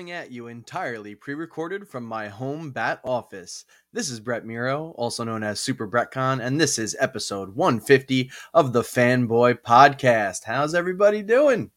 Coming at you entirely pre recorded from my home bat office. This is Brett Miro, also known as Super BrettCon, and this is episode 150 of the Fanboy Podcast. How's everybody doing?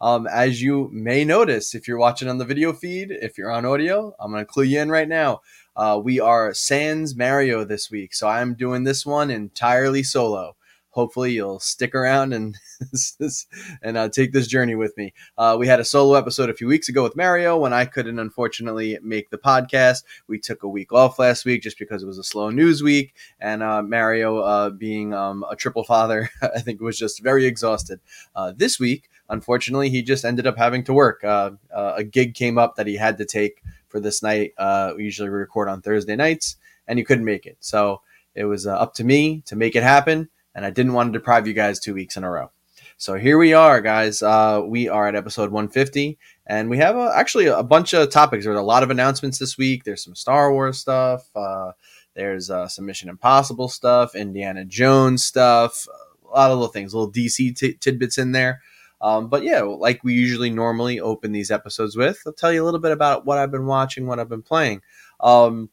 Um, as you may notice, if you're watching on the video feed, if you're on audio, I'm going to clue you in right now. Uh, we are Sans Mario this week, so I'm doing this one entirely solo hopefully you'll stick around and and uh, take this journey with me. Uh, we had a solo episode a few weeks ago with Mario when I couldn't unfortunately make the podcast. We took a week off last week just because it was a slow news week, and uh, Mario, uh, being um, a triple father, I think was just very exhausted. Uh, this week, unfortunately, he just ended up having to work. Uh, a gig came up that he had to take for this night. we usually record on Thursday nights, and he couldn't make it. So it was up to me to make it happen and I didn't want to deprive you guys two weeks in a row. So here we are, guys. Uh, we are at episode 150, and we have a, actually a bunch of topics. There's a lot of announcements this week. There's some Star Wars stuff. Uh, there's uh, some Mission Impossible stuff, Indiana Jones stuff, a lot of little things, little DC t- tidbits in there. Um, but yeah, like we usually normally open these episodes with, I'll tell you a little bit about what I've been watching, what I've been playing. Um,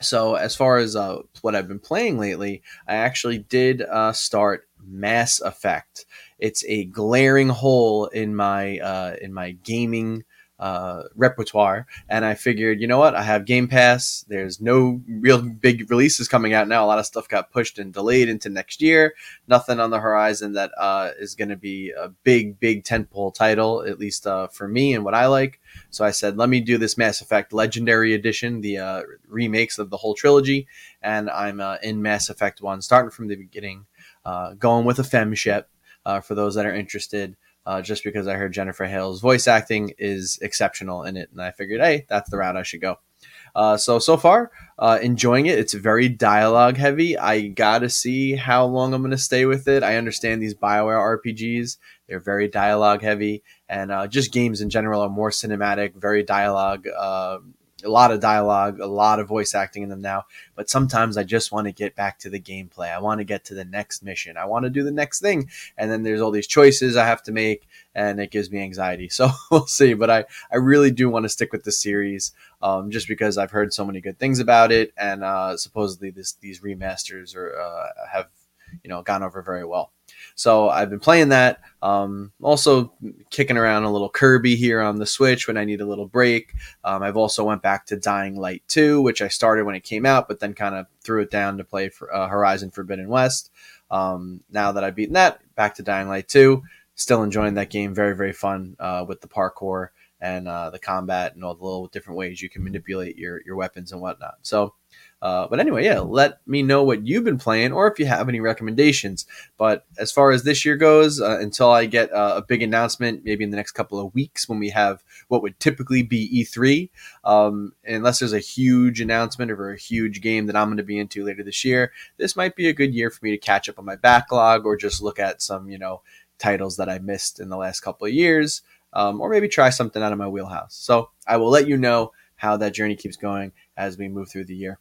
so as far as uh, what I've been playing lately, I actually did uh, start Mass Effect. It's a glaring hole in my uh, in my gaming uh, repertoire. And I figured, you know what? I have Game Pass. There's no real big releases coming out now. A lot of stuff got pushed and delayed into next year. Nothing on the horizon that uh, is going to be a big, big tentpole title, at least uh, for me and what I like. So I said, let me do this Mass Effect Legendary Edition, the uh, remakes of the whole trilogy. And I'm uh, in Mass Effect 1, starting from the beginning, uh, going with a FemShep for those that are interested uh, just because I heard Jennifer Hale's voice acting is exceptional in it, and I figured, hey, that's the route I should go. Uh, so so far, uh, enjoying it. It's very dialogue heavy. I gotta see how long I'm gonna stay with it. I understand these Bioware RPGs; they're very dialogue heavy, and uh, just games in general are more cinematic, very dialogue uh, a lot of dialogue, a lot of voice acting in them now. But sometimes I just want to get back to the gameplay. I want to get to the next mission. I want to do the next thing. And then there's all these choices I have to make, and it gives me anxiety. So we'll see. But I, I really do want to stick with the series um, just because I've heard so many good things about it. And uh, supposedly this, these remasters are, uh, have you know gone over very well. So I've been playing that. Um, also kicking around a little Kirby here on the Switch when I need a little break. Um, I've also went back to Dying Light 2, which I started when it came out, but then kind of threw it down to play for uh, Horizon Forbidden West. Um, now that I've beaten that, back to Dying Light 2. Still enjoying that game. Very, very fun uh, with the parkour and uh, the combat and all the little different ways you can manipulate your, your weapons and whatnot. So uh, but anyway, yeah, let me know what you've been playing or if you have any recommendations. But as far as this year goes, uh, until I get uh, a big announcement, maybe in the next couple of weeks when we have what would typically be E3, um, unless there's a huge announcement or a huge game that I'm going to be into later this year, this might be a good year for me to catch up on my backlog or just look at some, you know, titles that I missed in the last couple of years, um, or maybe try something out of my wheelhouse. So I will let you know how that journey keeps going as we move through the year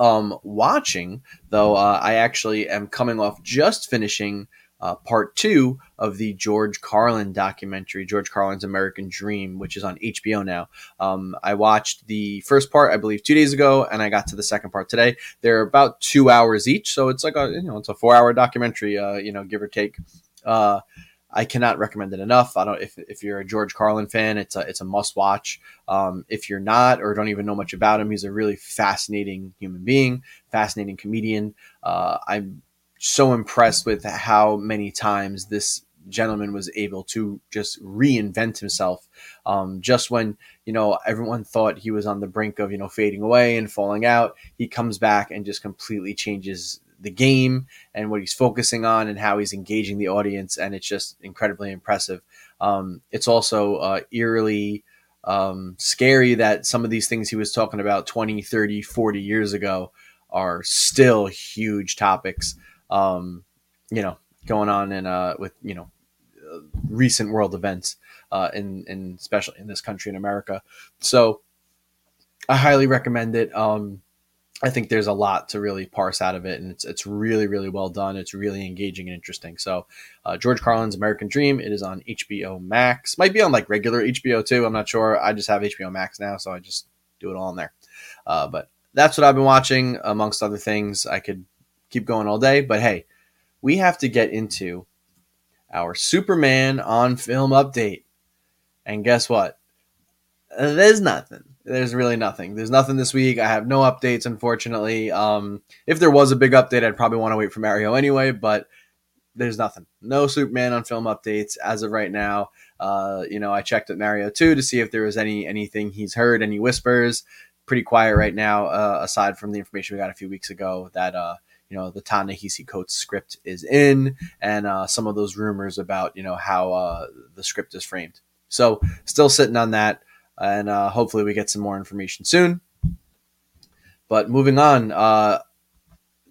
um, watching, though, uh, I actually am coming off just finishing uh, part two of the George Carlin documentary, George Carlin's American Dream, which is on HBO now. Um, I watched the first part, I believe, two days ago, and I got to the second part today. They're about two hours each, so it's like a you know it's a four hour documentary, uh, you know, give or take. I cannot recommend it enough. I don't if, if you're a George Carlin fan, it's a it's a must watch. Um, if you're not or don't even know much about him, he's a really fascinating human being, fascinating comedian. Uh, I'm so impressed with how many times this gentleman was able to just reinvent himself. Um, just when you know everyone thought he was on the brink of you know fading away and falling out, he comes back and just completely changes the game and what he's focusing on and how he's engaging the audience, and it's just incredibly impressive. Um, it's also uh, eerily um, scary that some of these things he was talking about 20, 30, 40 years ago are still huge topics. Um, you know, going on in uh, with you know recent world events uh, in in especially in this country in America. So I highly recommend it. Um, I think there's a lot to really parse out of it, and it's it's really really well done. It's really engaging and interesting. So, uh, George Carlin's American Dream. It is on HBO Max. Might be on like regular HBO too. I'm not sure. I just have HBO Max now, so I just do it all in there. Uh, but that's what I've been watching, amongst other things. I could keep going all day, but hey, we have to get into our Superman on film update. And guess what? There's nothing. There's really nothing. There's nothing this week. I have no updates, unfortunately. Um, if there was a big update, I'd probably want to wait for Mario anyway, but there's nothing. No Superman on film updates as of right now. Uh, you know, I checked at Mario too to see if there was any anything he's heard, any whispers. Pretty quiet right now, uh, aside from the information we got a few weeks ago that uh, you know the Ta-Nehisi Coates script is in, and uh, some of those rumors about you know how uh, the script is framed. So still sitting on that, and uh, hopefully we get some more information soon. But moving on, uh,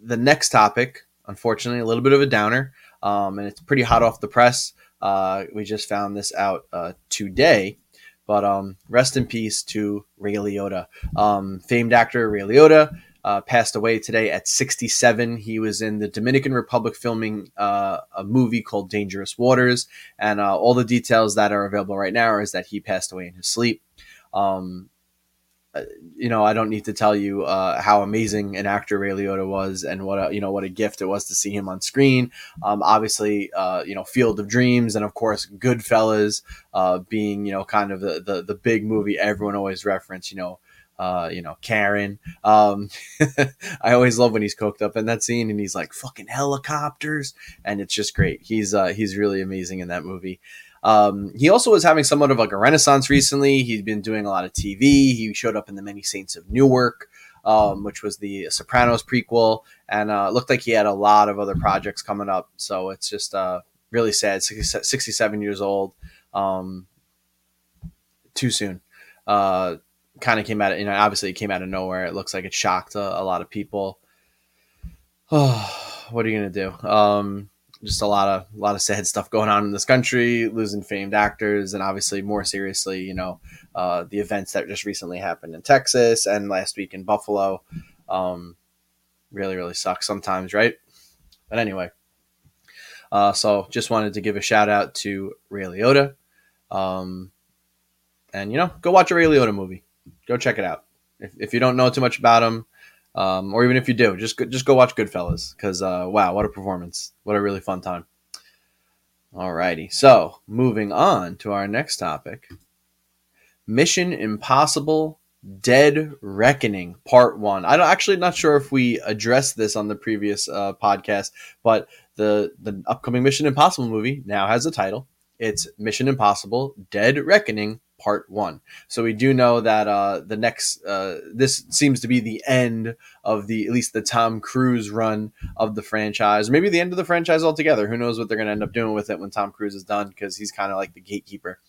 the next topic, unfortunately, a little bit of a downer, um, and it's pretty hot off the press. Uh, we just found this out uh, today. But um, rest in peace to Ray Liotta, um, famed actor Ray Liotta uh, passed away today at 67. He was in the Dominican Republic filming uh, a movie called Dangerous Waters, and all the details that are available right now is that he passed away in his sleep. Um, uh, you know, I don't need to tell you uh, how amazing an actor Ray Liotta was, and what a you know what a gift it was to see him on screen. Um, obviously, uh, you know, Field of Dreams, and of course, Goodfellas, uh, being you know kind of the, the the big movie everyone always reference. You know, uh, you know, Karen. Um, I always love when he's coked up in that scene and he's like fucking helicopters, and it's just great. He's uh, he's really amazing in that movie. Um, he also was having somewhat of like a renaissance recently. He's been doing a lot of TV. He showed up in the Many Saints of Newark, um, which was the Sopranos prequel, and uh, looked like he had a lot of other projects coming up. So it's just uh, really sad. 60, 67 years old. Um, too soon. Uh, kind of came out of, you know, obviously it came out of nowhere. It looks like it shocked a, a lot of people. Oh, what are you going to do? Um, just a lot of a lot of sad stuff going on in this country, losing famed actors, and obviously more seriously, you know, uh, the events that just recently happened in Texas and last week in Buffalo. Um, really, really sucks sometimes, right? But anyway, uh, so just wanted to give a shout out to Ray Liotta. Um, and you know, go watch a Ray Liotta movie go check it out. If, if you don't know too much about him, um, or even if you do, just go, just go watch Goodfellas because uh, wow, what a performance! What a really fun time. Alrighty, so moving on to our next topic: Mission Impossible: Dead Reckoning Part One. I'm actually not sure if we addressed this on the previous uh, podcast, but the the upcoming Mission Impossible movie now has a title. It's Mission Impossible: Dead Reckoning part one. So we do know that uh, the next uh, this seems to be the end of the at least the Tom Cruise run of the franchise, maybe the end of the franchise altogether. Who knows what they're going to end up doing with it when Tom Cruise is done because he's kind of like the gatekeeper.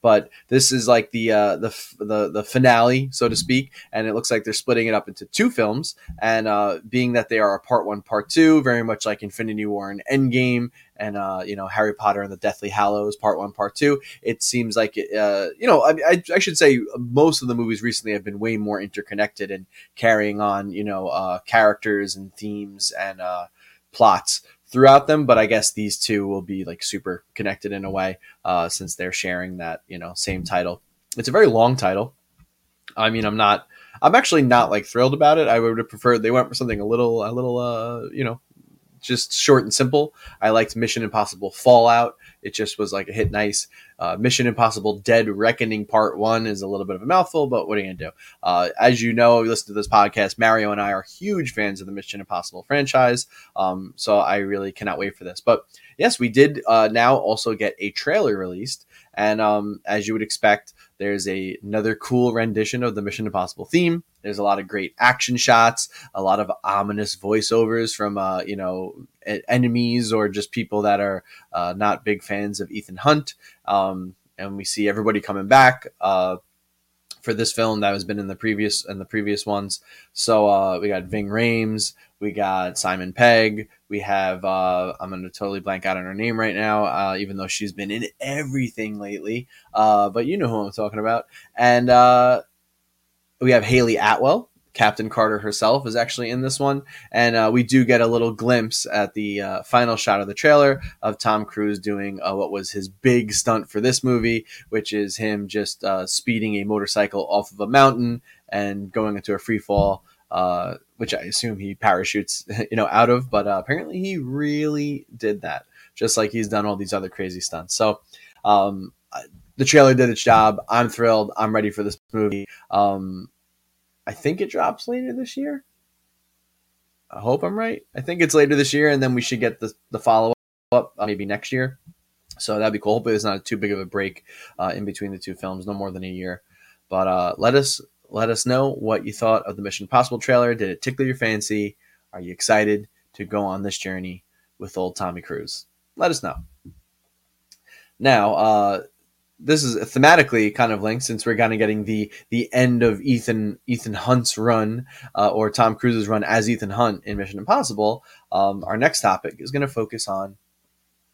But this is like the uh, the the the finale, so to speak, and it looks like they're splitting it up into two films. And uh, being that they are a part one, part two, very much like Infinity War and Endgame, and uh, you know Harry Potter and the Deathly Hallows Part One, Part Two. It seems like uh, you know I, I, should say most of the movies recently have been way more interconnected and carrying on you know uh, characters and themes and uh, plots throughout them. But I guess these two will be like super connected in a way uh, since they're sharing that you know same title. It's a very long title. I mean, I'm not. I'm actually not like thrilled about it. I would have preferred they went for something a little, a little, uh, you know, just short and simple. I liked Mission Impossible Fallout. It just was like a hit nice. Uh, Mission Impossible Dead Reckoning Part 1 is a little bit of a mouthful, but what are you going to do? Uh, as you know, you listen to this podcast, Mario and I are huge fans of the Mission Impossible franchise. Um, so I really cannot wait for this. But yes, we did uh, now also get a trailer released. And um, as you would expect, there's a, another cool rendition of the Mission Impossible theme. There's a lot of great action shots, a lot of ominous voiceovers from uh, you know enemies or just people that are uh, not big fans of Ethan Hunt. Um, and we see everybody coming back. Uh, for this film that has been in the previous and the previous ones. So uh, we got Ving Rhames, we got Simon Pegg, we have uh, I'm going to totally blank out on her name right now, uh, even though she's been in everything lately. Uh, but you know who I'm talking about, and uh, we have Hayley Atwell Captain Carter herself is actually in this one, and uh, we do get a little glimpse at the uh, final shot of the trailer of Tom Cruise doing uh, what was his big stunt for this movie, which is him just uh, speeding a motorcycle off of a mountain and going into a free fall. Uh, which I assume he parachutes, you know, out of, but uh, apparently he really did that, just like he's done all these other crazy stunts. So, um, the trailer did its job. I'm thrilled. I'm ready for this movie. Um, I think it drops later this year. I hope I'm right. I think it's later this year, and then we should get the, the follow up uh, maybe next year. So that'd be cool. Hopefully, it's not too big of a break uh, in between the two films, no more than a year. But uh, let us let us know what you thought of the Mission Impossible trailer. Did it tickle your fancy? Are you excited to go on this journey with old Tommy Cruise? Let us know. Now, uh, this is thematically kind of linked since we're kind of getting the the end of Ethan Ethan Hunt's run uh, or Tom Cruise's run as Ethan Hunt in Mission Impossible. Um, our next topic is going to focus on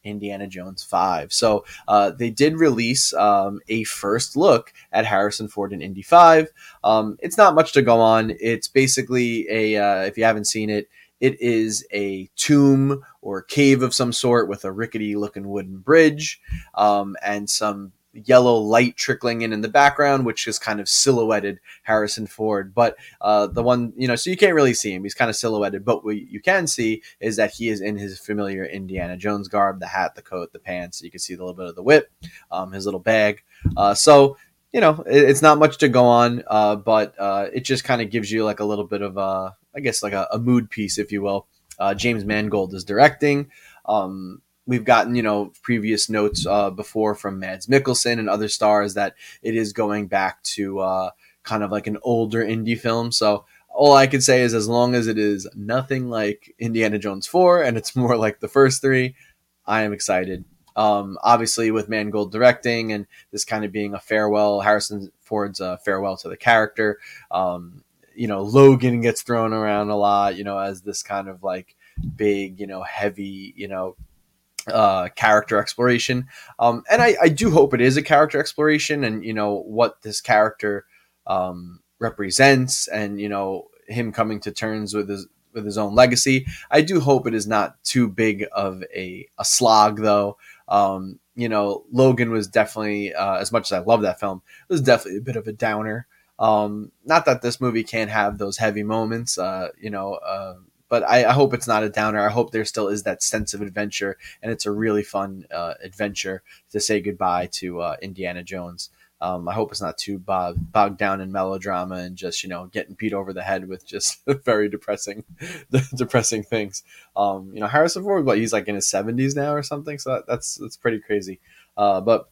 Indiana Jones 5. So uh, they did release um, a first look at Harrison Ford in Indy 5. Um, it's not much to go on. It's basically a, uh, if you haven't seen it, it is a tomb or cave of some sort with a rickety looking wooden bridge um, and some yellow light trickling in in the background, which is kind of silhouetted Harrison Ford. But uh, the one, you know, so you can't really see him. He's kind of silhouetted. But what you can see is that he is in his familiar Indiana Jones garb the hat, the coat, the pants. You can see a little bit of the whip, um, his little bag. Uh, so, you know, it, it's not much to go on, uh, but uh, it just kind of gives you like a little bit of a, I guess, like a, a mood piece, if you will. Uh, James Mangold is directing. Um, we've gotten you know previous notes uh, before from Mads Mikkelsen and other stars that it is going back to uh, kind of like an older Indy film. So all I can say is as long as it is nothing like Indiana Jones four and it's more like the first three, I am excited. Um, obviously, with Mangold directing and this kind of being a farewell, Harrison Ford's farewell to the character. Um, you know, Logan gets thrown around a lot, you know, as this kind of like big, you know, heavy, you know, uh, character exploration. Um, and I, I, do hope it is a character exploration and, you know, what this character um, represents and, you know, him coming to terms with his with his own legacy. I do hope it is not too big of a, a slog though. Um, you know, Logan was definitely, uh, as much as I love that film, it was definitely a bit of a downer. Um, not that this movie can't have those heavy moments, uh, you know, uh, but I, I, hope it's not a downer. I hope there still is that sense of adventure, and it's a really fun uh, adventure to say goodbye to uh, Indiana Jones. Um, I hope it's not too bogged, bogged down in melodrama and just you know getting beat over the head with just very depressing, depressing things. Um, you know Harrison Ford, but he's like in his seventies now or something, so that, that's that's pretty crazy. Uh, but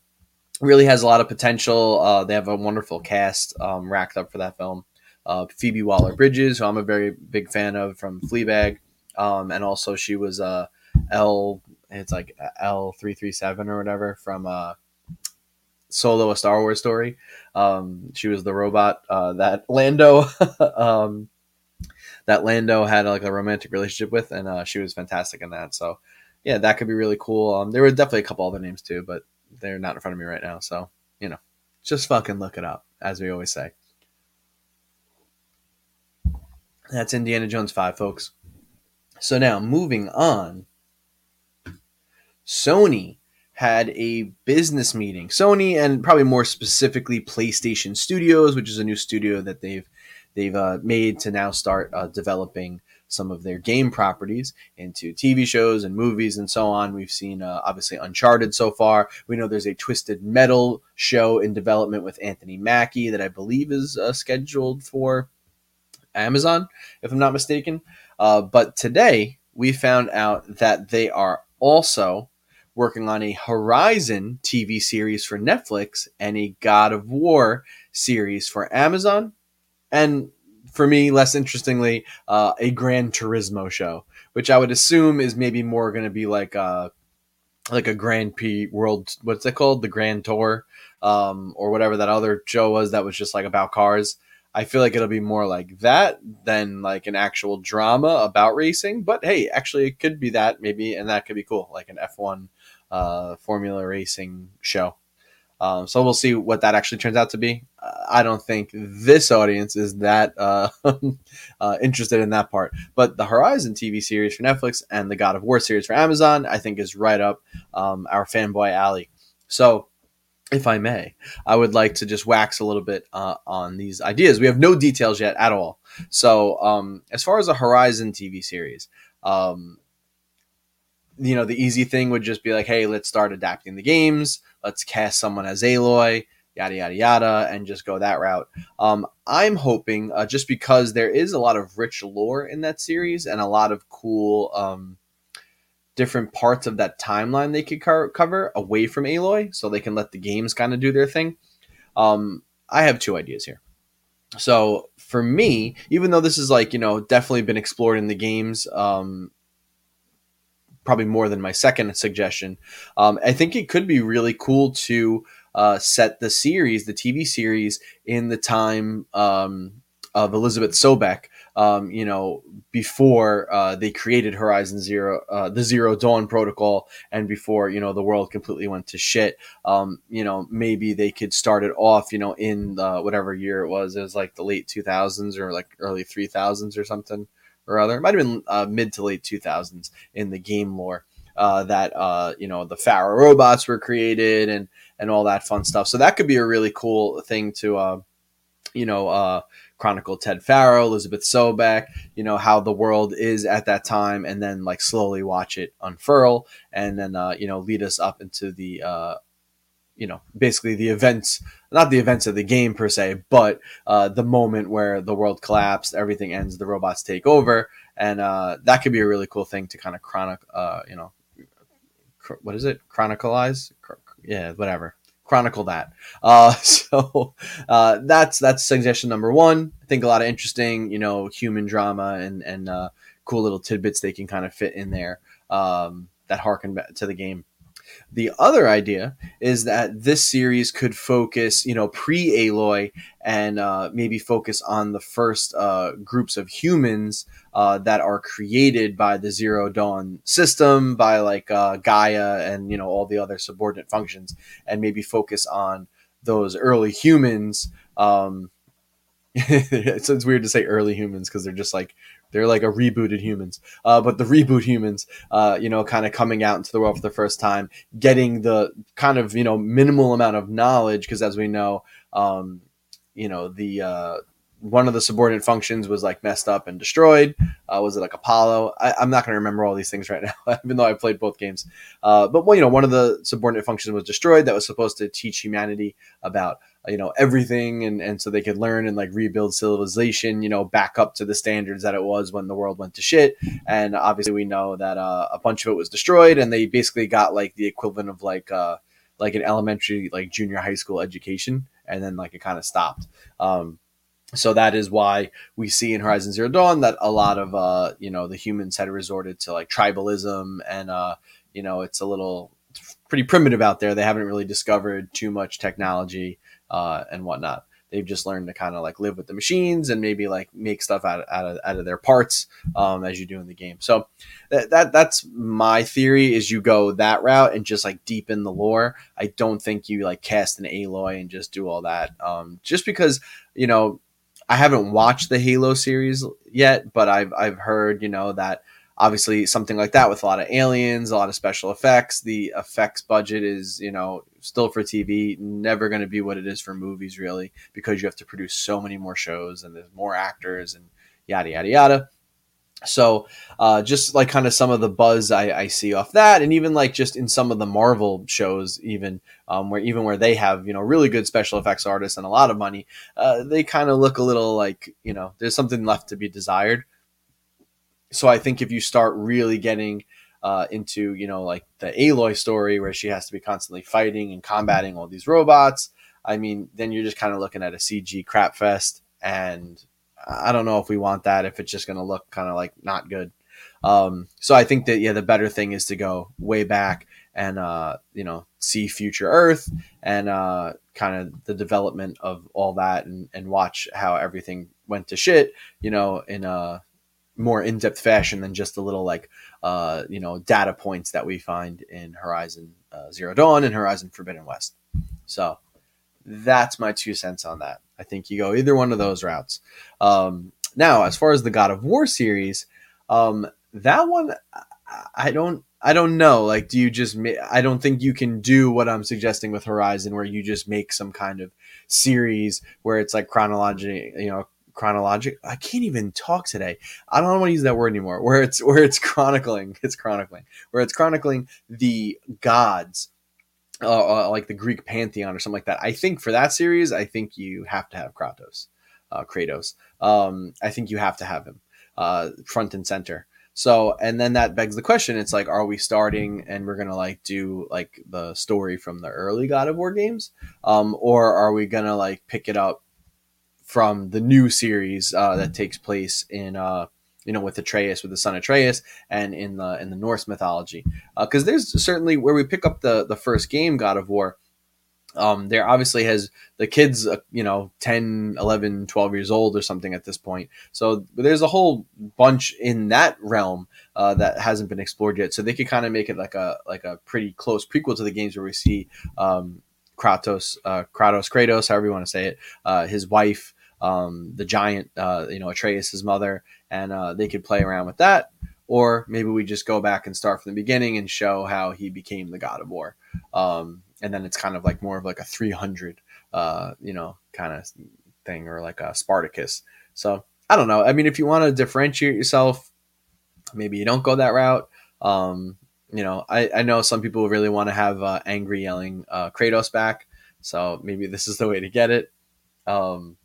really has a lot of potential. Uh, they have a wonderful cast um, racked up for that film uh, Phoebe Waller Bridges, who I'm a very big fan of from Fleabag, um, and also she was uh, L. It's like L three three seven or whatever from uh, Solo: A Star Wars Story. Um, she was the robot uh, that Lando. um, that Lando had like a romantic relationship with, and uh, she was fantastic in that. So, yeah, that could be really cool. Um, there were definitely a couple other names too, but they're not in front of me right now. So, you know, just fucking look it up, as we always say. That's Indiana Jones 5, folks. So now, moving on. Sony had a business meeting. Sony and probably more specifically PlayStation Studios, which is a new studio that they've they've uh, made to now start uh, developing some of their game properties into TV shows and movies and so on. We've seen uh, obviously Uncharted so far. We know there's a Twisted Metal show in development with Anthony Mackie that I believe is uh, scheduled for Amazon, if I'm not mistaken. Uh, but today we found out that they are also working on a Horizon TV series for Netflix and a God of War series for Amazon. And for me, less interestingly, uh, a Gran Turismo show, which I would assume is maybe more going to be like a, uh, like a Grand P World, what's it called? The Grand Tour, um, or whatever that other show was that was just like about cars. I feel like it'll be more like that than like an actual drama about racing. But hey, actually, it could be that maybe, and that could be cool, like an F1 uh, Formula racing show. Um, so we'll see what that actually turns out to be. Uh, I don't think this audience is that uh, uh, interested in that part. But the Horizon TV series for Netflix and the God of War series for Amazon, I think, is right up um, our fanboy alley. So if I may, I would like to just wax a little bit uh, on these ideas. We have no details yet at all. So, um, as far as a Horizon TV series, um, you know, the easy thing would just be like, hey, let's start adapting the games. Let's cast someone as Aloy, yada, yada, yada, and just go that route. Um, I'm hoping, uh, just because there is a lot of rich lore in that series and a lot of cool. Different parts of that timeline they could cover away from Aloy, so they can let the games kind of do their thing. Um, I have two ideas here. So for me, even though this is like you know definitely been explored in the games, um, probably more than my second suggestion, um, I think it could be really cool to uh, set the series, the TV series, in the time um, of Elizabeth Sobek um, you know, before uh, they created Horizon Zero, uh, the Zero Dawn protocol, and before you know the world completely went to shit. Um, you know, maybe they could start it off, you know, in the, whatever year it was. It was like the late two thousands or like early three thousands or something or other. It might have been uh, mid to late two thousands in the game lore. Uh, that uh, you know the Faro robots were created and and all that fun stuff. So that could be a really cool thing to uh, you know uh, chronicle Ted Faro, Elizabeth Sobek, you know, how the world is at that time, and then like slowly watch it unfurl, and then uh, you know lead us up into the uh, you know basically the events, not the events of the game per se, but uh, the moment where the world collapsed, everything ends, the robots take over, and uh, that could be a really cool thing to kind of chronic, uh, you know, cr- what is it, chronicleize, yeah, whatever chronicle that. Uh, so uh, that's that's suggestion number one. I think a lot of interesting, you know, human drama and and uh, cool little tidbits they can kind of fit in there um, that harken to the game. The other idea is that this series could focus, you know, pre Aloy and uh, maybe focus on the first uh, groups of humans uh, that are created by the Zero Dawn system, by like uh, Gaia and, you know, all the other subordinate functions, and maybe focus on those early humans. Um, it's, it's weird to say early humans because they're just like they're like a rebooted humans. Uh, but the reboot humans, uh, you know, kind of coming out into the world for the first time, getting the kind of you know minimal amount of knowledge because as we know, um, you know the uh, one of the subordinate functions was like messed up and destroyed. Uh, was it like Apollo? I, am not going to remember all these things right now, even though I played both games. Uh, but well, you know, one of the subordinate functions was destroyed that was supposed to teach humanity about you know everything and and so they could learn and like rebuild civilization you know back up to the standards that it was when the world went to shit. And obviously we know that uh, a bunch of it was destroyed and they basically got like the equivalent of like uh like an elementary like junior high school education and then like it kind of stopped. Um so that is why we see in Horizon Zero Dawn that a lot of uh, you know the humans had resorted to like tribalism and uh, you know it's a little pretty primitive out there. They haven't really discovered too much technology uh, and whatnot. They've just learned to kind of like live with the machines and maybe like make stuff out of, out of, out of their parts um, as you do in the game. So that, that that's my theory is you go that route and just like deepen the lore. I don't think you like cast an Aloy and just do all that. Um, just because you know I haven't watched the Halo series yet, but I've I've heard you know that obviously something like that with a lot of aliens, a lot of special effects. The effects budget is, you know, still for TV, never going to be what it is for movies, really, because you have to produce so many more shows and there's more actors and yada, yada, yada. So, uh, just like kind of some of the buzz I, I, see off that, and even like just in some of the Marvel shows, even um, where even where they have you know really good special effects artists and a lot of money, uh, they kind of look a little like you know there's something left to be desired so I think if you start really getting uh, into you know like the Aloy story where she has to be constantly fighting and combating all these robots, I mean, then you're just kind of looking at a CG crap fest, and I don't know if we want that if it's just going to look kind of like not good. Um, so I think that yeah, the better thing is to go way back and uh, you know see future Earth and uh, kind of the development of all that and, and watch how everything went to shit. You know, in a more in-depth fashion than just a little like uh, you know data points that we find in Horizon uh, Zero Dawn and Horizon Forbidden West. So that's my two cents on that. I think you go either one of those routes. Um, now, as far as the God of War series, um, that one I don't I don't know. Like, do you just? Ma- I don't think you can do what I'm suggesting with Horizon, where you just make some kind of series where it's like chronological, you know, chronologic. I can't even talk today. I don't want to use that word anymore. Where it's where it's chronicling, it's chronicling, where it's chronicling the gods, uh, uh, like the Greek pantheon or something like that. I think for that series, I think you have to have Kratos, uh, Kratos. Um, I think you have to have him uh, front and center. So, and then that begs the question: It's like, are we starting and we're gonna like do like the story from the early God of War games, um, or are we gonna like pick it up from the new series uh, that takes place in uh, you know with Atreus with the son Atreus and in the in the Norse mythology? Because uh, there's certainly where we pick up the the first game God of War um, there obviously has the kids uh, you know 10 11 12 years old or something at this point. So there's a whole bunch in that realm uh, that hasn't been explored yet. So they could kind of make it like a like a pretty close prequel to the games where we see um, kratos uh, kratos kratos however you want to say it uh, his wife um, the giant uh, you know atreus his mother and uh, they could play around with that. Or maybe we just go back and start from the beginning and show how he became the god of war. Um, and then it's kind of like more of like a 300 uh you know kind of thing or like a spartacus. So i don't know. I mean if you want to differentiate yourself maybe you don't go that route. Um you know i i know some people really want to have uh, angry yelling uh kratos back so maybe this is the way to get it um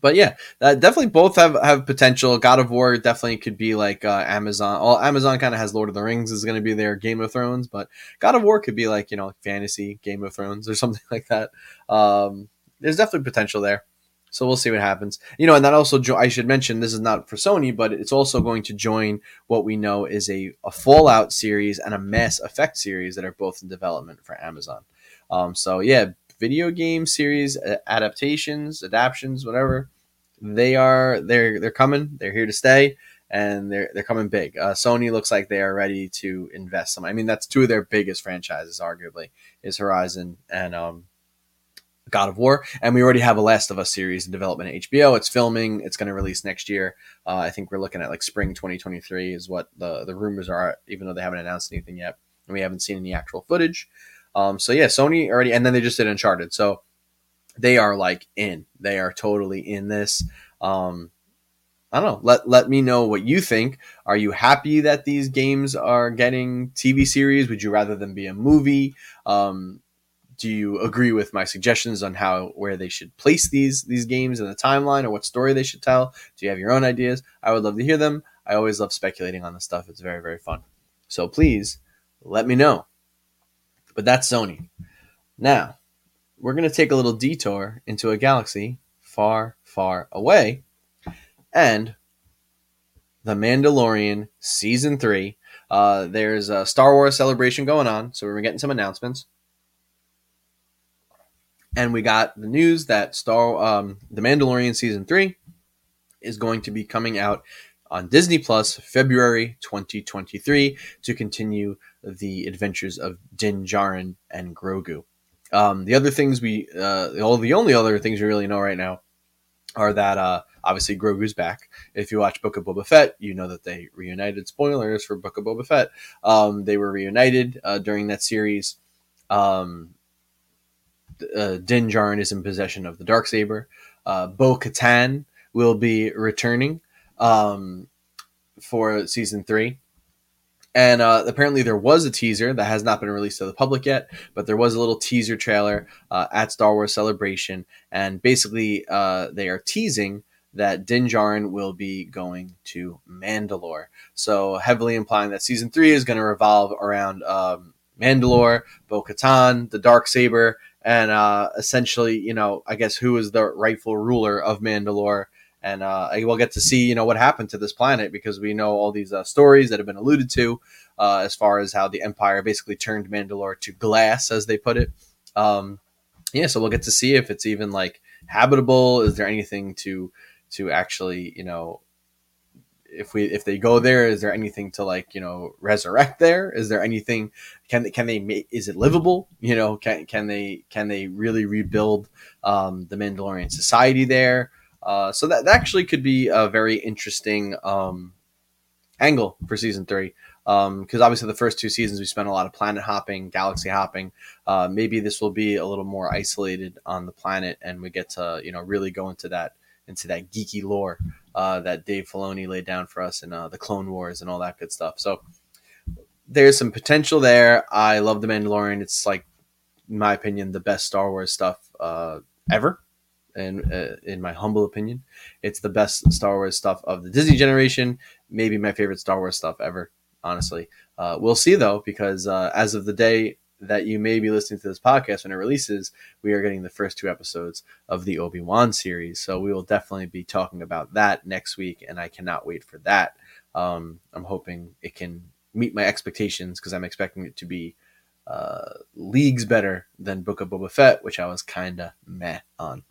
but yeah, uh, definitely both have have potential. God of War definitely could be like uh, Amazon. Well, Amazon kind of has Lord of the Rings is going to be their Game of Thrones, but God of War could be like you know fantasy Game of Thrones or something like that. Um, there's definitely potential there. So we'll see what happens. You know, and that also jo- I should mention this is not for Sony, but it's also going to join what we know is a, a Fallout series and a Mass Effect series that are both in development for Amazon. Um, so yeah, video game series adaptations, adaptions, whatever. They are they're they're coming. They're here to stay, and they're they're coming big. Uh, Sony looks like they are ready to invest some. I mean, that's two of their biggest franchises, arguably, is Horizon and um, God of War, and we already have a Last of Us series in development at HBO. It's filming. It's going to release next year. Uh, I think we're looking at like spring 2023 is what the the rumors are, even though they haven't announced anything yet, and we haven't seen any actual footage. Um, so yeah, Sony already, and then they just did Uncharted. So they are like in. They are totally in this. Um, I don't know. Let let me know what you think. Are you happy that these games are getting TV series? Would you rather them be a movie? Um, do you agree with my suggestions on how where they should place these these games in the timeline or what story they should tell? Do you have your own ideas? I would love to hear them. I always love speculating on this stuff. It's very very fun. So please let me know. But that's Sony. Now, we're going to take a little detour into a galaxy far, far away. And The Mandalorian Season 3. Uh, there's a Star Wars celebration going on, so we're getting some announcements. And we got the news that Star um, The Mandalorian Season 3 is going to be coming out on Disney Plus February 2023 to continue the adventures of Din Djarin and Grogu. Um, the other things we, uh, all the only other things we really know right now are that uh, obviously Grogu's back. If you watch Book of Boba Fett, you know that they reunited. Spoilers for Book of Boba Fett. Um, they were reunited uh, during that series. Um, uh, Din Djarin is in possession of the dark saber. Uh, Bo Katan will be returning um, for season three. And uh, apparently, there was a teaser that has not been released to the public yet, but there was a little teaser trailer uh, at Star Wars Celebration. And basically, uh, they are teasing that Din Djarin will be going to Mandalore. So, heavily implying that season three is going to revolve around um, Mandalore, Bo Katan, the Dark Saber, and uh, essentially, you know, I guess who is the rightful ruler of Mandalore and uh, we'll get to see you know what happened to this planet because we know all these uh, stories that have been alluded to uh, as far as how the Empire basically turned Mandalore to glass, as they put it. Um, yeah, so we'll get to see if it's even like habitable. Is there anything to to actually you know if we if they go there, is there anything to like you know resurrect there? Is there anything can they can they make is it livable? You know, can can they can they really rebuild um, the Mandalorian society there? Uh, so that, that actually could be a very interesting um, angle for season three because um, obviously the first two seasons we spent a lot of planet hopping, galaxy hopping. Uh, maybe this will be a little more isolated on the planet, and we get to you know really go into that into that geeky lore uh, that Dave Filoni laid down for us in uh, the Clone Wars and all that good stuff. So there's some potential there. I love the Mandalorian. It's like, in my opinion, the best Star Wars stuff uh, ever. And uh, in my humble opinion, it's the best Star Wars stuff of the Disney generation. Maybe my favorite Star Wars stuff ever. Honestly, uh, we'll see though, because uh, as of the day that you may be listening to this podcast when it releases, we are getting the first two episodes of the Obi Wan series. So we will definitely be talking about that next week, and I cannot wait for that. Um, I'm hoping it can meet my expectations because I'm expecting it to be uh, leagues better than Book of Boba Fett, which I was kind of meh on.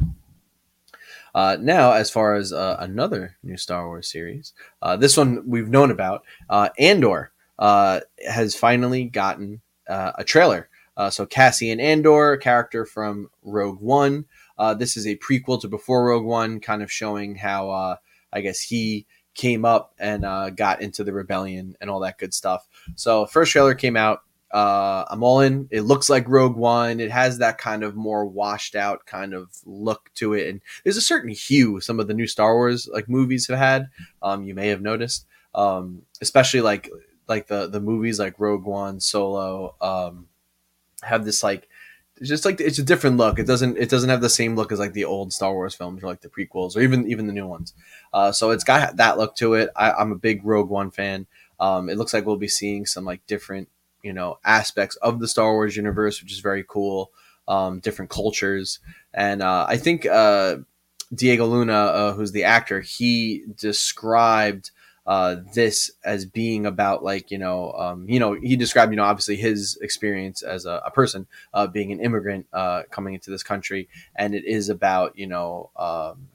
Uh, now, as far as uh, another new Star Wars series, uh, this one we've known about, uh, Andor uh, has finally gotten uh, a trailer. Uh, so Cassian Andor, character from Rogue One. Uh, this is a prequel to before Rogue One, kind of showing how uh, I guess he came up and uh, got into the rebellion and all that good stuff. So first trailer came out. Uh, I'm all in. It looks like Rogue One. It has that kind of more washed out kind of look to it, and there's a certain hue some of the new Star Wars like movies have had. Um, you may have noticed, um, especially like like the the movies like Rogue One, Solo, um, have this like it's just like it's a different look. It doesn't it doesn't have the same look as like the old Star Wars films or like the prequels or even even the new ones. Uh, so it's got that look to it. I, am a big Rogue One fan. Um, it looks like we'll be seeing some like different you know aspects of the Star Wars universe, which is very cool. Um, different cultures, and uh, I think uh, Diego Luna, uh, who's the actor, he described uh, this as being about like you know um, you know he described you know obviously his experience as a, a person uh, being an immigrant uh, coming into this country and it is about you know um,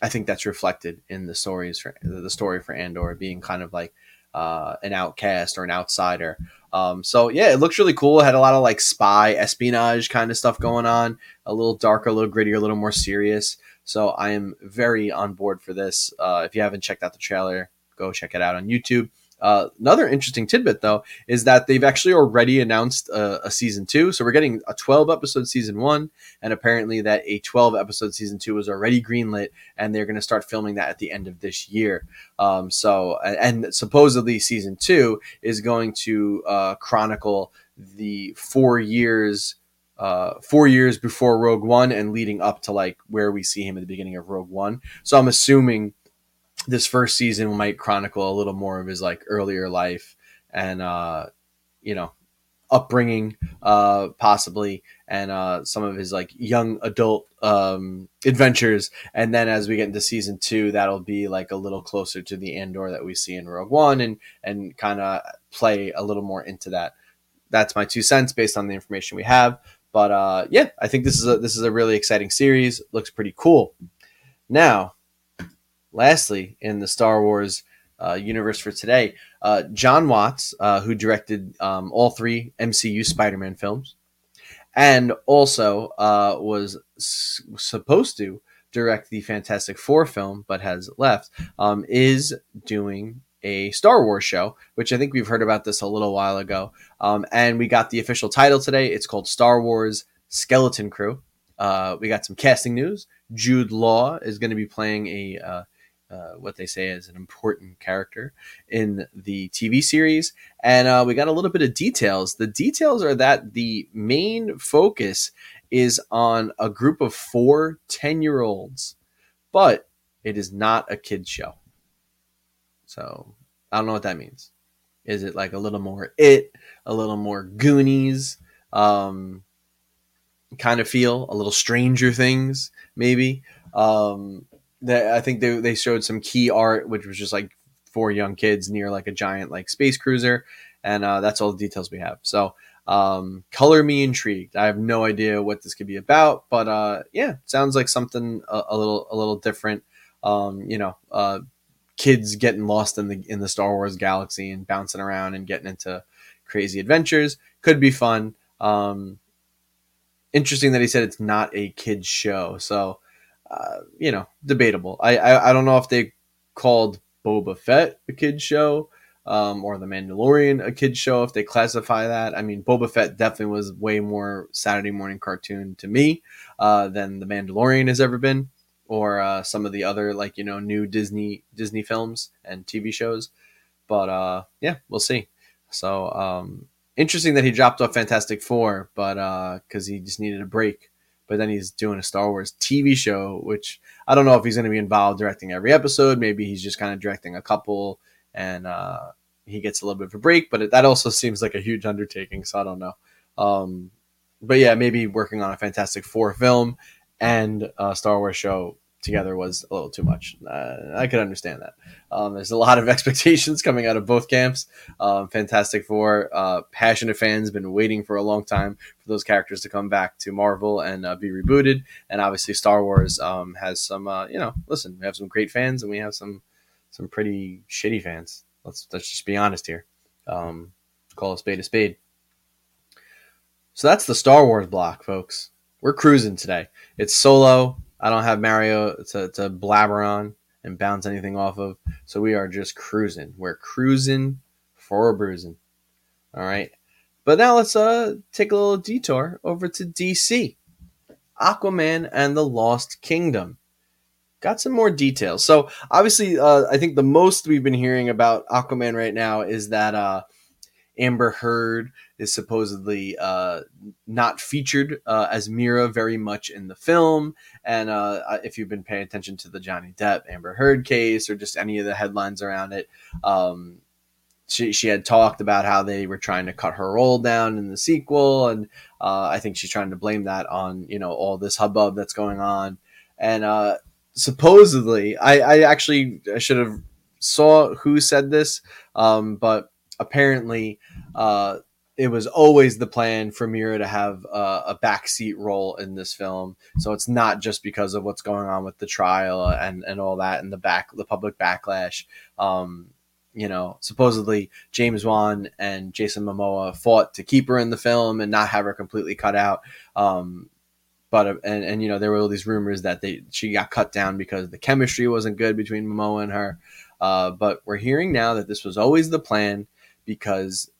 I think that's reflected in the stories for the story for Andor being kind of like uh, an outcast or an outsider. Um, so yeah, it looks really cool. It had a lot of like spy espionage kind of stuff going on, a little darker, a little grittier, a little more serious. So I am very on board for this. Uh, if you haven't checked out the trailer, go check it out on YouTube. Uh, another interesting tidbit, though, is that they've actually already announced a, a, season two. So we're getting a 12 episode season one, and apparently that a 12 episode season two was already greenlit, and they're going to start filming that at the end of this year. Um, so, and supposedly season two is going to uh, chronicle the four years. Uh, four years before Rogue One and leading up to like where we see him at the beginning of Rogue One. So I'm assuming this first season might chronicle a little more of his like earlier life and uh you know upbringing uh possibly and uh some of his like young adult um adventures. And then as we get into season two that'll be like a little closer to the andor that we see in rogue one and and kind of play a little more into that. That's my two cents based on the information we have. But uh yeah i think this is a this is a really exciting series. Looks pretty cool. Now lastly, in the Star Wars uh, universe for today, uh, Jon Watts, uh, who directed um, all three MCU Spider Man films, and also uh, was s- supposed to direct the Fantastic Four film, but has left, um, is doing a Star Wars show, which I think we've heard about this a little while ago. Um, and we got the official title today. It's called Star Wars Skeleton Crew. Uh, we got some casting news. Jude Law is going to be playing a uh, uh, what they say is an important character in the TV series. And uh, we got a little bit of details. The details are that the main focus is on a group of four 10 year olds, but it is not a kid's show. So I don't know what that means. Is it like a little more it, a little more Goonies, um, kind of feel, a little Stranger Things, maybe? Um, that I think they, they showed some key art, which was just like four young kids near like a giant like space cruiser, and uh, that's all the details we have. So um, color me intrigued. I have no idea what this could be about, but uh, yeah, sounds like something a, a little a little different. Um, you know, uh, kids getting lost in the in the Star Wars galaxy and bouncing around and getting into crazy adventures. Could be fun. Um, interesting that he said it's not a kids show. So, uh, you know, debatable. I, I I don't know if they called Boba Fett a kids show um, or The Mandalorian a kids show if they classify that. I mean, Boba Fett definitely was way more Saturday morning cartoon to me uh, than The Mandalorian has ever been or uh, some of the other like you know new Disney Disney films and TV shows. But uh, yeah, we'll see. So um, interesting that he dropped off Fantastic Four, but because uh, he just needed a break. But then he's doing a Star Wars TV show, which I don't know if he's going to be involved directing every episode. Maybe he's just kind of directing a couple, and uh, he gets a little bit of a break. But it, that also seems like a huge undertaking, so I don't know. Um, but yeah, maybe working on a Fantastic Four film and a Star Wars show together was a little too much. Uh, I could understand that. Um, there's a lot of expectations coming out of both camps. Um, Fantastic Four, uh, passionate fans been waiting for a long time for those characters to come back to Marvel and uh, be rebooted. And obviously, Star Wars um, has some. Uh, you know, listen, we have some great fans and we have some some pretty shitty fans. Let's let's just be honest here. Um, call a spade a spade. So that's the Star Wars block, folks. We're cruising today. It's solo I don't have Mario to, to blabber on and bounce anything off of. So we are just cruising. We're cruising for a bruising. All right. But now let's uh take a little detour over to DC. Aquaman and the Lost Kingdom. Got some more details. So obviously, uh, I think the most we've been hearing about Aquaman right now is that uh, Amber Heard is supposedly uh, not featured uh, as Mera very much in the film. And uh, if you've been paying attention to the Johnny Depp Amber Heard case or just any of the headlines around it, um, she, she had talked about how they were trying to cut her role down in the sequel. And uh, I think she's trying to blame that on, you know, all this hubbub that's going on. And uh, supposedly, I, I actually I should have saw who said this, um, but apparently uh, it was always the plan for Mera to have uh, a backseat role in this film. So it's not just because of what's going on with the trial and, and all that and the back the public backlash. Um, you know, supposedly James Wan and Jason Momoa fought to keep her in the film and not have her completely cut out. Um, but and, and you know there were all these rumors that they she got cut down because the chemistry wasn't good between Momoa and her. Uh, but we're hearing now that this was always the plan because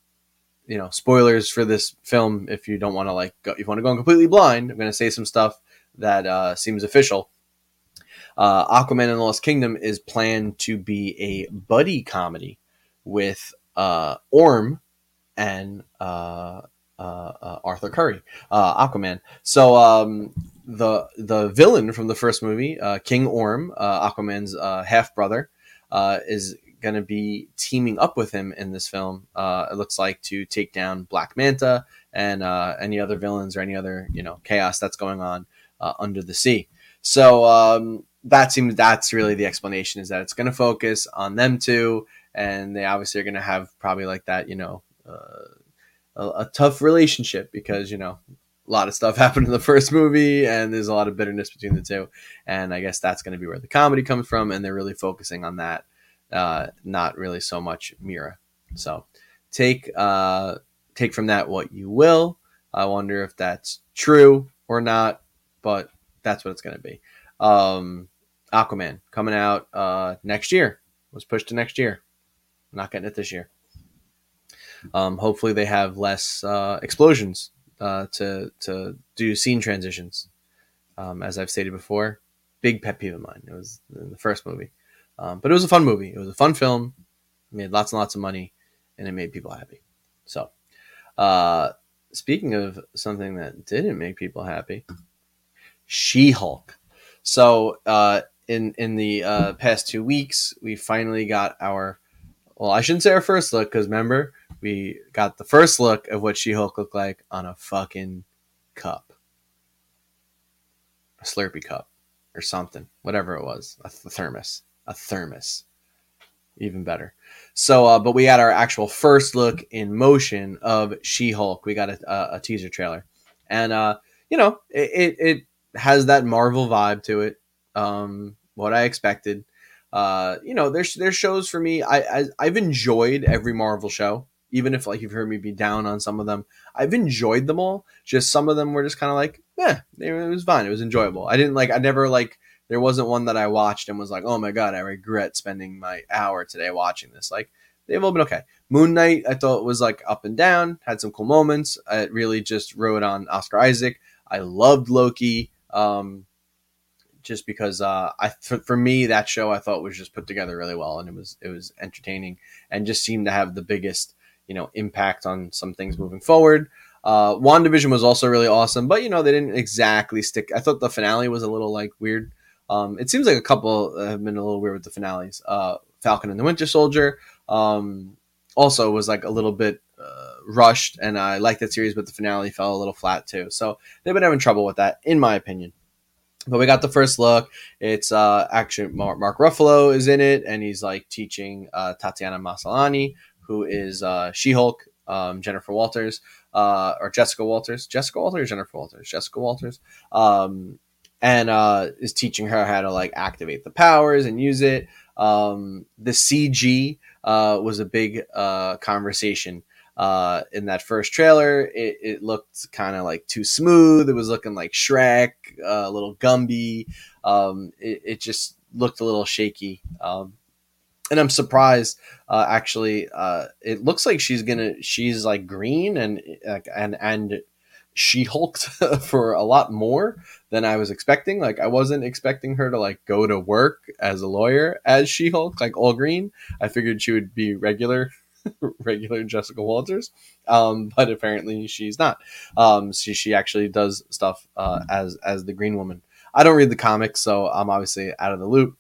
you know spoilers for this film if you don't want to like go, if you want to go completely blind i'm going to say some stuff that uh, seems official. Uh, aquaman and the lost kingdom is planned to be a buddy comedy with uh, orm and uh, uh, uh, arthur curry aquaman. So um, the the villain from the first movie king orm aquaman's half brother is going to be teaming up with him in this film. Uh, it looks like to take down Black Manta and uh, any other villains or any other you know chaos that's going on uh, under the sea. So um, that seems that's really the explanation is that it's going to focus on them two, and they obviously are going to have probably like that you know uh, a, a tough relationship because you know a lot of stuff happened in the first movie and there's a lot of bitterness between the two and i guess that's going to be where the comedy comes from and they're really focusing on that uh, not really so much Mera. So take uh, take from that what you will. I wonder if that's true or not, but that's what it's going to be. Um, Aquaman coming out uh, next year was pushed to next year. not getting it this year. Um, hopefully they have less uh, explosions uh, to to do scene transitions. Um, as I've stated before, big pet peeve of mine. It was in the first movie. Um, but it was a fun movie. It was a fun film. It made lots and lots of money, and it made people happy. So, uh, speaking of something that didn't make people happy, She Hulk. So, uh, in in the uh, past two weeks, we finally got our well, I shouldn't say our first look because remember we got the first look of what She Hulk looked like on a fucking cup, a Slurpee cup or something, whatever it was, a thermos a thermos. Even better. So, uh, but we had our actual first look in motion of She Hulk. We got a, a, a, teaser trailer, and uh, you know, it, it, it has that Marvel vibe to it. Um, what I expected. uh, you know, there's there's shows for me. I, I I've enjoyed every Marvel show, even if like you've heard me be down on some of them. I've enjoyed them all. Just some of them were just kind of like, yeah, it was fine. It was enjoyable. I didn't like. I never like. There wasn't one that I watched and was like, oh my god, I regret spending my hour today watching this. Like they've all been okay. Moon Knight, I thought was like up and down, had some cool moments. It really just rode on Oscar Isaac. I loved Loki. Um, just because uh, I for, for, me that show I thought was just put together really well and it was it was entertaining and just seemed to have the biggest you know impact on some things moving forward. Uh, WandaVision was also really awesome, but you know they didn't exactly stick. I thought the finale was a little like weird. Um, it seems like a couple have been a little weird with the finales. Uh, Falcon and the Winter Soldier um, also was like a little bit uh, rushed, and I liked that series, but the finale fell a little flat too. So they've been having trouble with that, in my opinion. But we got the first look. It's uh, actually Mark, Mark Ruffalo is in it, and he's like teaching uh, Tatiana Maslany, who is uh, She Hulk, um, Jennifer Walters, uh, or Jessica Walters, Jessica Walters, Jennifer Walters, Jessica Walters, um, and uh, is teaching her how to like activate the powers and use it. Um, the CG uh, was a big uh, conversation uh, in that first trailer. It, it looked kind of like too smooth. It was looking like Shrek, uh, a little Gumby. Um, it, it, just looked a little shaky. Um, and I'm surprised. Uh, actually, uh, it looks like she's gonna. She's like green and and and she hulked for a lot more than I was expecting. Like I wasn't expecting her to like go to work as a lawyer as She Hulk, like all green. I figured she would be regular regular Jessica Walters, um, but apparently she's not. Um, she she actually does stuff uh, as as the Green Woman. I don't read the comics, so I'm obviously out of the loop.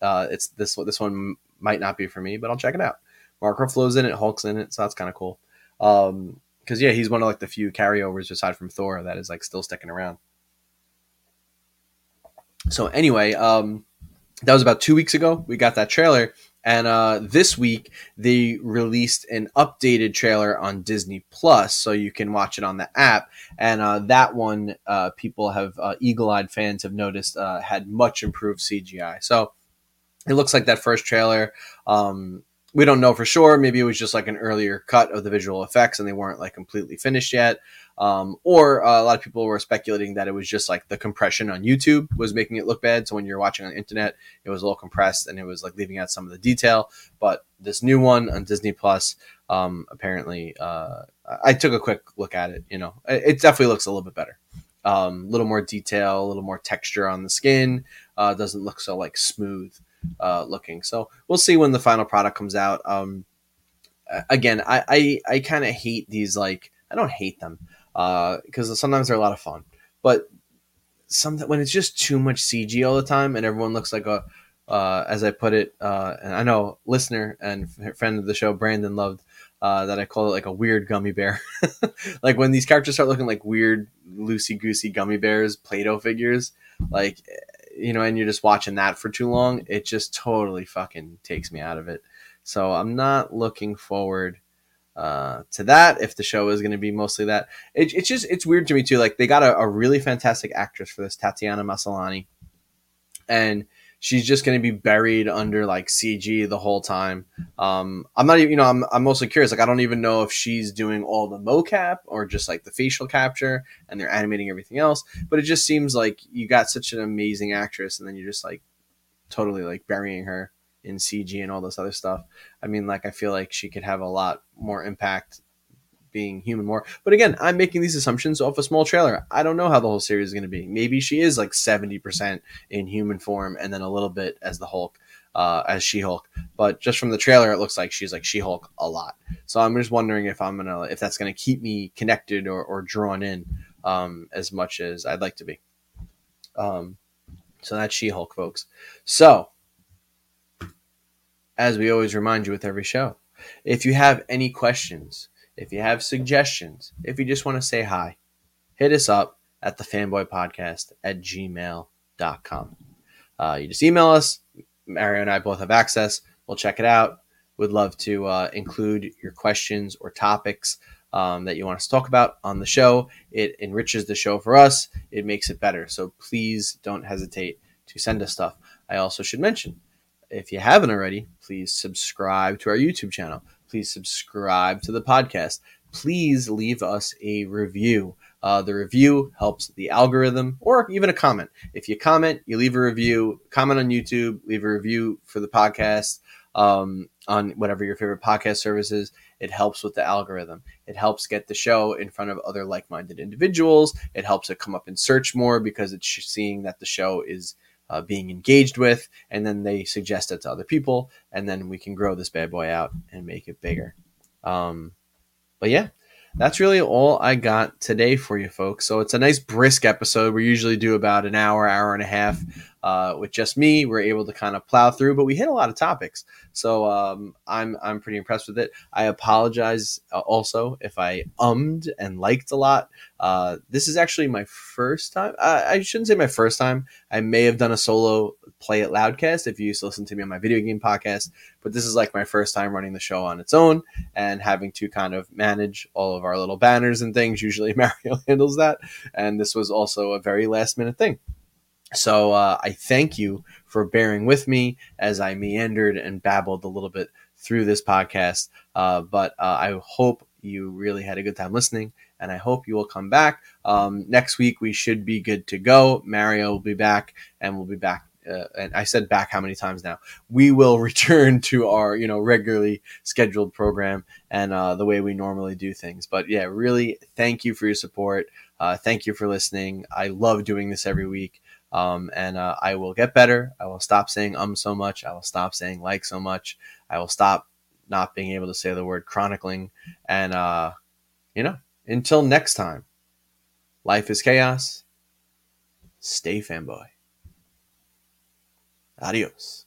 Uh, it's this this one might not be for me, but I'll check it out. Mark Ruffalo's in it, Hulk's in it, so that's kind of cool. Um, because yeah, he's one of like the few carryovers aside from Thor that is like still sticking around. So anyway, um, that was about two weeks ago. We got that trailer, and uh, this week they released an updated trailer on Disney Plus, so you can watch it on the app. And uh, that one, uh, people have uh, eagle-eyed fans have noticed uh, had much improved CGI. So it looks like that first trailer. Um, we don't know for sure. Maybe it was just like an earlier cut of the visual effects and they weren't like completely finished yet. Um, or uh, a lot of people were speculating that it was just like the compression on YouTube was making it look bad. So when you're watching on the internet, it was a little compressed and it was like leaving out some of the detail. But this new one on Disney Plus, um, apparently, uh, I took a quick look at it. You know, it, definitely looks a little bit better. A um, little more detail, a little more texture on the skin. Uh, doesn't look so like smooth uh, looking. So we'll see when the final product comes out. Um, again, I I, I kind of hate these like I don't hate them because uh, sometimes they're a lot of fun, but some when it's just too much CG all the time and everyone looks like a uh, as I put it, uh, and I know listener and friend of the show Brandon loved uh, that I call it like a weird gummy bear. like when these characters start looking like weird loosey goosey gummy bears, Play-Doh figures, like you know, and you're just watching that for too long, it just totally fucking takes me out of it. So I'm not looking forward uh, to that. If the show is going to be mostly that, it, it's just it's weird to me too. Like they got a, a really fantastic actress for this, Tatiana Maslany, and she's just going to be buried under like CG the whole time. Um, I'm not even, you know, I'm, I'm mostly curious. Like, I don't even know if she's doing all the mocap or just like the facial capture and they're animating everything else. But it just seems like you got such an amazing actress and then you're just like totally like burying her in CG and all this other stuff. I mean, like, I feel like she could have a lot more impact being human more. But again, I'm making these assumptions off a small trailer. I don't know how the whole series is going to be. Maybe she is like 70% in human form and then a little bit as the Hulk, uh, as She Hulk. But just from the trailer, it looks like she's like She Hulk a lot. So I'm just wondering if I'm gonna if that's gonna keep me connected or, or drawn in um, as much as I'd like to be. Um, so that's She Hulk, folks. So as we always remind you with every show, if you have any questions if you have suggestions, if you just want to say hi, hit us up at the fanboy podcast at gmail.com. Uh, you just email us. Mario and I both have access. We'll check it out. Would love to uh, include your questions or topics um, that you want us to talk about on the show. It enriches the show for us, it makes it better. So please don't hesitate to send us stuff. I also should mention if you haven't already, please subscribe to our YouTube channel. Please subscribe to the podcast. Please leave us a review. Uh, the review helps the algorithm, or even a comment. If you comment, you leave a review, comment on YouTube, leave a review for the podcast um, on whatever your favorite podcast service is. It helps with the algorithm. It helps get the show in front of other like minded individuals. It helps it come up in search more because it's seeing that the show is uh, being engaged with, and then they suggest it to other people, and then we can grow this bad boy out and make it bigger. Um, but yeah, that's really all I got today for you folks. So it's a nice brisk episode. We usually do about an hour, hour and a half uh, with just me. We're able to kind of plow through, but we hit a lot of topics. So um, I'm I'm pretty impressed with it. I apologize uh, also if I ummed and liked a lot. Uh, this is actually my first time. I shouldn't say my first time. I may have done a solo play it loudcast if you used to listen to me on my video game podcast, but this is like my first time running the show on its own and having to kind of manage all of our little banners and things. Usually Mario handles that, and this was also a very last minute thing. So uh, I thank you for bearing with me as I meandered and babbled a little bit through this podcast. Uh, but uh, I hope you really had a good time listening, and I hope you will come back. Um, next week, we should be good to go. Mario will be back, and we'll be back. Uh, and I said back how many times now? We will return to our, you know, regularly scheduled program and uh, the way we normally do things. But yeah, really, thank you for your support. Uh, thank you for listening. I love doing this every week. Um, and uh, I will get better. I will stop saying um so much. I will stop saying like so much. I will stop not being able to say the word chronicling. And, uh, you know, until next time, life is chaos. Stay fanboy. Adios.